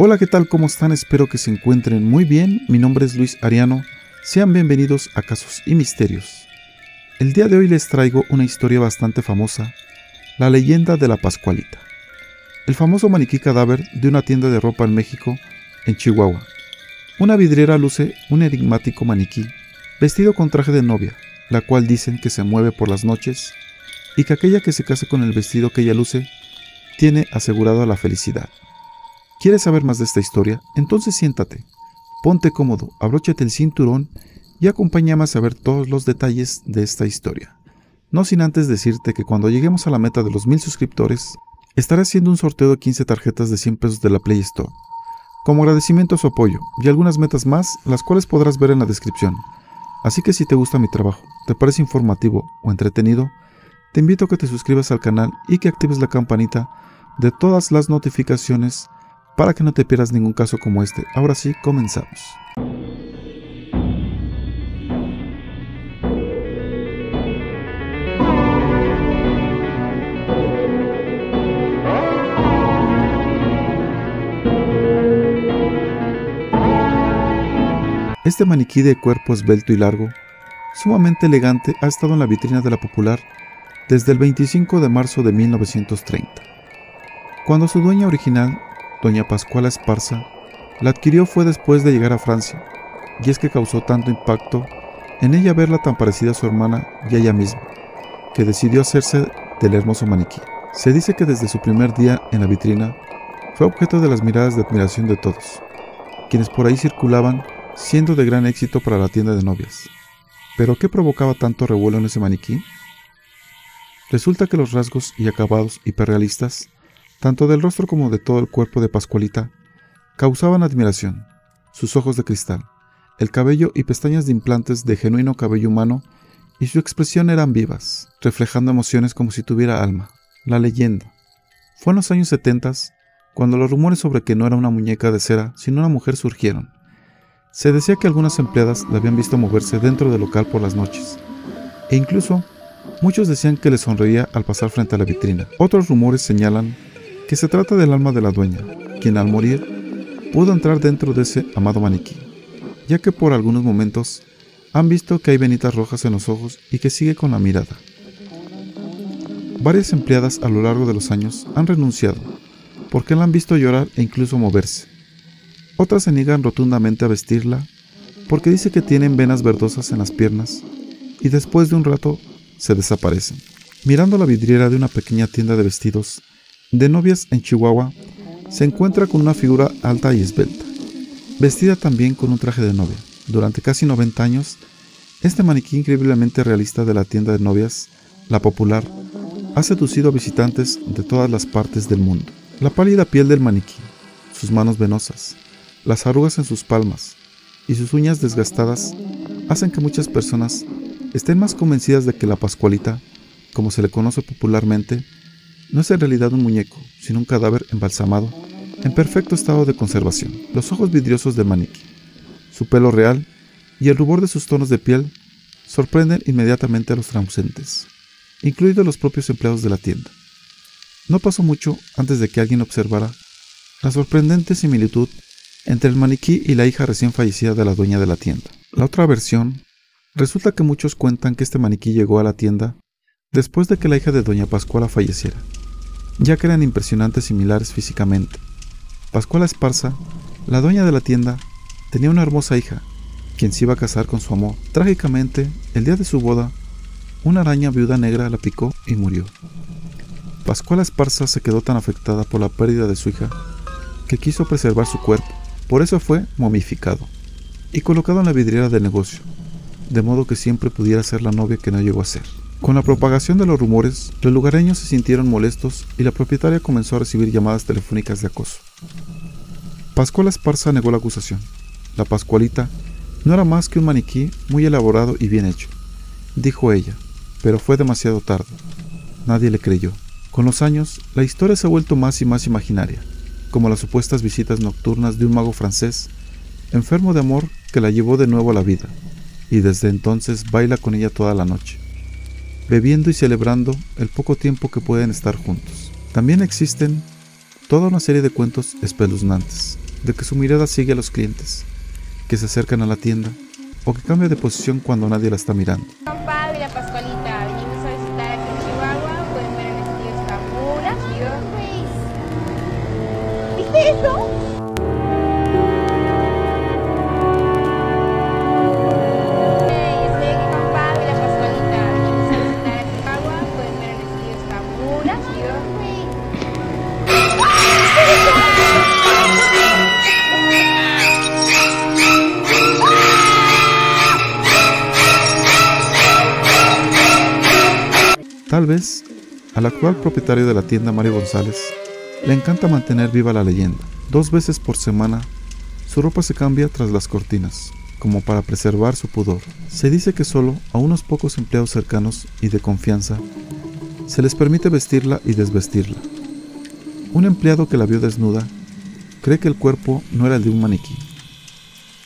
Hola, ¿qué tal? ¿Cómo están? Espero que se encuentren muy bien. Mi nombre es Luis Ariano. Sean bienvenidos a Casos y Misterios. El día de hoy les traigo una historia bastante famosa, la leyenda de la Pascualita. El famoso maniquí cadáver de una tienda de ropa en México, en Chihuahua. Una vidriera luce un enigmático maniquí, vestido con traje de novia, la cual dicen que se mueve por las noches y que aquella que se case con el vestido que ella luce tiene asegurado la felicidad. ¿Quieres saber más de esta historia? Entonces siéntate, ponte cómodo, abróchate el cinturón y acompáñame a saber todos los detalles de esta historia. No sin antes decirte que cuando lleguemos a la meta de los mil suscriptores, estaré haciendo un sorteo de 15 tarjetas de 100 pesos de la Play Store, como agradecimiento a su apoyo, y algunas metas más, las cuales podrás ver en la descripción. Así que si te gusta mi trabajo, te parece informativo o entretenido, te invito a que te suscribas al canal y que actives la campanita de todas las notificaciones para que no te pierdas ningún caso como este. Ahora sí, comenzamos. Este maniquí de cuerpo esbelto y largo, sumamente elegante, ha estado en la vitrina de la Popular desde el 25 de marzo de 1930, cuando su dueña original doña Pascuala Esparza, la adquirió fue después de llegar a Francia, y es que causó tanto impacto en ella verla tan parecida a su hermana y a ella misma, que decidió hacerse del hermoso maniquí. Se dice que desde su primer día en la vitrina fue objeto de las miradas de admiración de todos, quienes por ahí circulaban siendo de gran éxito para la tienda de novias. ¿Pero qué provocaba tanto revuelo en ese maniquí? Resulta que los rasgos y acabados hiperrealistas tanto del rostro como de todo el cuerpo de Pascualita, causaban admiración. Sus ojos de cristal, el cabello y pestañas de implantes de genuino cabello humano y su expresión eran vivas, reflejando emociones como si tuviera alma. La leyenda. Fue en los años 70 cuando los rumores sobre que no era una muñeca de cera, sino una mujer surgieron. Se decía que algunas empleadas la habían visto moverse dentro del local por las noches, e incluso muchos decían que le sonreía al pasar frente a la vitrina. Otros rumores señalan que se trata del alma de la dueña, quien al morir pudo entrar dentro de ese amado maniquí, ya que por algunos momentos han visto que hay venitas rojas en los ojos y que sigue con la mirada. Varias empleadas a lo largo de los años han renunciado, porque la han visto llorar e incluso moverse. Otras se niegan rotundamente a vestirla, porque dice que tienen venas verdosas en las piernas, y después de un rato se desaparecen. Mirando la vidriera de una pequeña tienda de vestidos, de novias en Chihuahua, se encuentra con una figura alta y esbelta, vestida también con un traje de novia. Durante casi 90 años, este maniquí increíblemente realista de la tienda de novias, la popular, ha seducido a visitantes de todas las partes del mundo. La pálida piel del maniquí, sus manos venosas, las arrugas en sus palmas y sus uñas desgastadas hacen que muchas personas estén más convencidas de que la Pascualita, como se le conoce popularmente, no es en realidad un muñeco, sino un cadáver embalsamado, en perfecto estado de conservación. Los ojos vidriosos del maniquí, su pelo real y el rubor de sus tonos de piel sorprenden inmediatamente a los transeúntes, incluidos los propios empleados de la tienda. No pasó mucho antes de que alguien observara la sorprendente similitud entre el maniquí y la hija recién fallecida de la dueña de la tienda. La otra versión resulta que muchos cuentan que este maniquí llegó a la tienda después de que la hija de doña Pascuala falleciera ya que eran impresionantes similares físicamente. Pascuala Esparza, la dueña de la tienda, tenía una hermosa hija, quien se iba a casar con su amor. Trágicamente, el día de su boda, una araña viuda negra la picó y murió. Pascuala Esparza se quedó tan afectada por la pérdida de su hija que quiso preservar su cuerpo, por eso fue momificado y colocado en la vidriera del negocio, de modo que siempre pudiera ser la novia que no llegó a ser. Con la propagación de los rumores, los lugareños se sintieron molestos y la propietaria comenzó a recibir llamadas telefónicas de acoso. Pascuala Esparza negó la acusación. La Pascualita no era más que un maniquí muy elaborado y bien hecho, dijo ella, pero fue demasiado tarde. Nadie le creyó. Con los años, la historia se ha vuelto más y más imaginaria, como las supuestas visitas nocturnas de un mago francés, enfermo de amor que la llevó de nuevo a la vida, y desde entonces baila con ella toda la noche bebiendo y celebrando el poco tiempo que pueden estar juntos. También existen toda una serie de cuentos espeluznantes, de que su mirada sigue a los clientes, que se acercan a la tienda o que cambia de posición cuando nadie la está mirando. Al actual propietario de la tienda Mario González, le encanta mantener viva la leyenda. Dos veces por semana, su ropa se cambia tras las cortinas, como para preservar su pudor. Se dice que solo a unos pocos empleados cercanos y de confianza se les permite vestirla y desvestirla. Un empleado que la vio desnuda cree que el cuerpo no era el de un maniquí.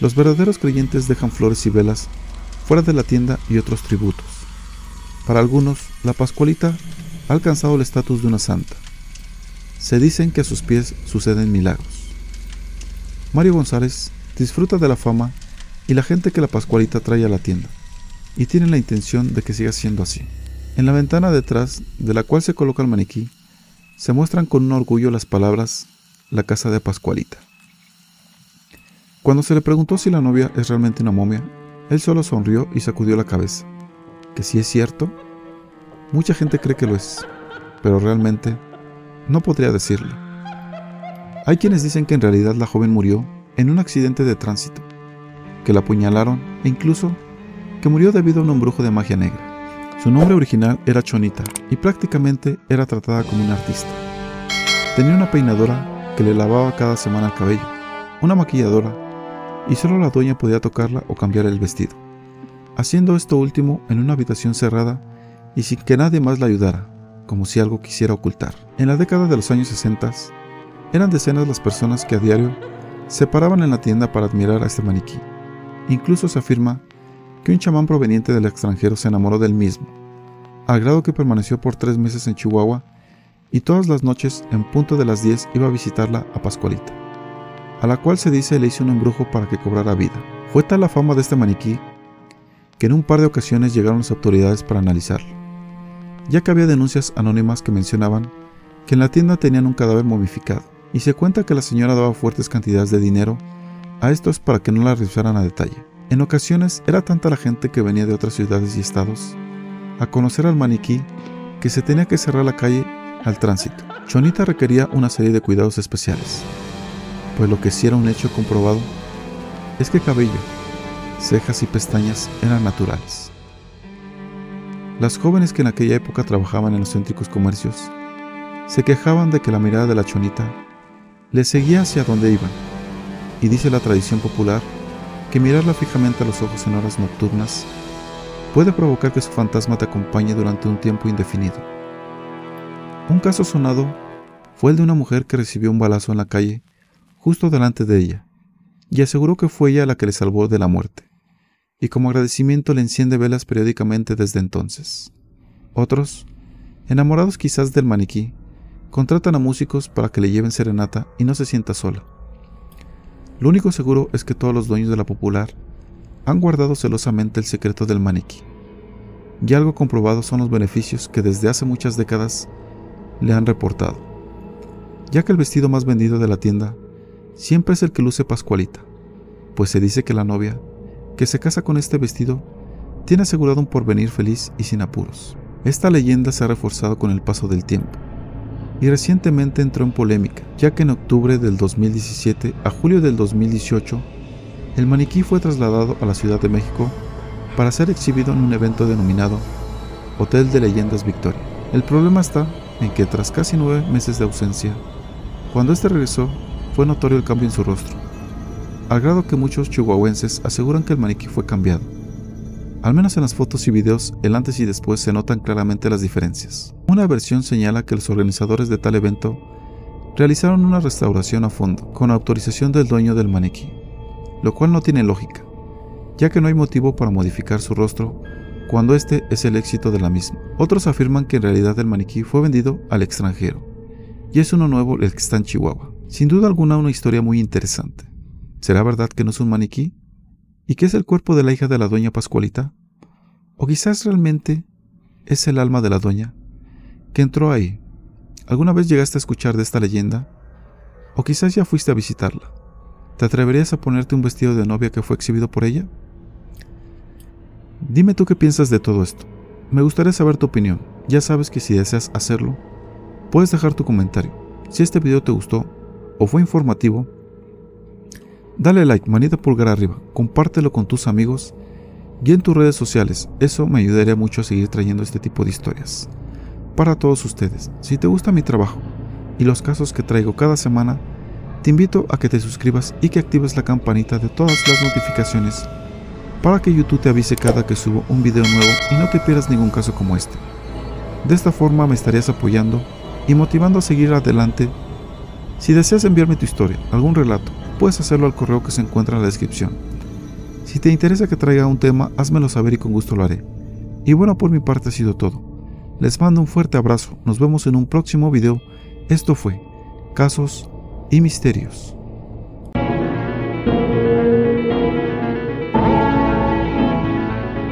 Los verdaderos creyentes dejan flores y velas fuera de la tienda y otros tributos. Para algunos, la Pascualita ha alcanzado el estatus de una santa. Se dicen que a sus pies suceden milagros. Mario González disfruta de la fama y la gente que la Pascualita trae a la tienda, y tiene la intención de que siga siendo así. En la ventana detrás, de la cual se coloca el maniquí, se muestran con un orgullo las palabras La casa de Pascualita. Cuando se le preguntó si la novia es realmente una momia, él solo sonrió y sacudió la cabeza que si es cierto, mucha gente cree que lo es, pero realmente no podría decirlo. Hay quienes dicen que en realidad la joven murió en un accidente de tránsito, que la apuñalaron e incluso que murió debido a un embrujo de magia negra. Su nombre original era Chonita y prácticamente era tratada como una artista. Tenía una peinadora que le lavaba cada semana el cabello, una maquilladora, y solo la dueña podía tocarla o cambiar el vestido haciendo esto último en una habitación cerrada y sin que nadie más la ayudara, como si algo quisiera ocultar. En la década de los años 60, eran decenas las personas que a diario se paraban en la tienda para admirar a este maniquí. Incluso se afirma que un chamán proveniente del extranjero se enamoró del mismo, al grado que permaneció por tres meses en Chihuahua y todas las noches en punto de las 10 iba a visitarla a Pascualita, a la cual se dice le hizo un embrujo para que cobrara vida. Fue tal la fama de este maniquí que en un par de ocasiones llegaron las autoridades para analizarlo, ya que había denuncias anónimas que mencionaban que en la tienda tenían un cadáver momificado, y se cuenta que la señora daba fuertes cantidades de dinero a estos para que no la revisaran a detalle. En ocasiones era tanta la gente que venía de otras ciudades y estados a conocer al maniquí que se tenía que cerrar la calle al tránsito. Chonita requería una serie de cuidados especiales, pues lo que sí era un hecho comprobado es que cabello, cejas y pestañas eran naturales. Las jóvenes que en aquella época trabajaban en los céntricos comercios se quejaban de que la mirada de la chonita les seguía hacia donde iban, y dice la tradición popular que mirarla fijamente a los ojos en horas nocturnas puede provocar que su fantasma te acompañe durante un tiempo indefinido. Un caso sonado fue el de una mujer que recibió un balazo en la calle justo delante de ella, y aseguró que fue ella la que le salvó de la muerte y como agradecimiento le enciende velas periódicamente desde entonces. Otros, enamorados quizás del maniquí, contratan a músicos para que le lleven serenata y no se sienta sola. Lo único seguro es que todos los dueños de la popular han guardado celosamente el secreto del maniquí. Y algo comprobado son los beneficios que desde hace muchas décadas le han reportado, ya que el vestido más vendido de la tienda siempre es el que luce Pascualita, pues se dice que la novia que se casa con este vestido tiene asegurado un porvenir feliz y sin apuros. Esta leyenda se ha reforzado con el paso del tiempo y recientemente entró en polémica, ya que en octubre del 2017 a julio del 2018, el maniquí fue trasladado a la Ciudad de México para ser exhibido en un evento denominado Hotel de Leyendas Victoria. El problema está en que tras casi nueve meses de ausencia, cuando este regresó, fue notorio el cambio en su rostro, al grado que muchos chihuahuenses aseguran que el maniquí fue cambiado. Al menos en las fotos y videos, el antes y después se notan claramente las diferencias. Una versión señala que los organizadores de tal evento realizaron una restauración a fondo, con autorización del dueño del maniquí, lo cual no tiene lógica, ya que no hay motivo para modificar su rostro cuando este es el éxito de la misma. Otros afirman que en realidad el maniquí fue vendido al extranjero, y es uno nuevo el que está en Chihuahua. Sin duda alguna una historia muy interesante. ¿Será verdad que no es un maniquí? ¿Y que es el cuerpo de la hija de la doña Pascualita? ¿O quizás realmente es el alma de la doña que entró ahí? ¿Alguna vez llegaste a escuchar de esta leyenda? ¿O quizás ya fuiste a visitarla? ¿Te atreverías a ponerte un vestido de novia que fue exhibido por ella? Dime tú qué piensas de todo esto. Me gustaría saber tu opinión. Ya sabes que si deseas hacerlo, puedes dejar tu comentario. Si este video te gustó o fue informativo, dale like, manita pulgar arriba, compártelo con tus amigos y en tus redes sociales. Eso me ayudaría mucho a seguir trayendo este tipo de historias. Para todos ustedes, si te gusta mi trabajo y los casos que traigo cada semana, te invito a que te suscribas y que actives la campanita de todas las notificaciones para que YouTube te avise cada que subo un video nuevo y no te pierdas ningún caso como este. De esta forma me estarías apoyando y motivando a seguir adelante. Si deseas enviarme tu historia, algún relato, puedes hacerlo al correo que se encuentra en la descripción. Si te interesa que traiga un tema, házmelo saber y con gusto lo haré. Y bueno, por mi parte ha sido todo. Les mando un fuerte abrazo, nos vemos en un próximo video. Esto fue Casos y Misterios.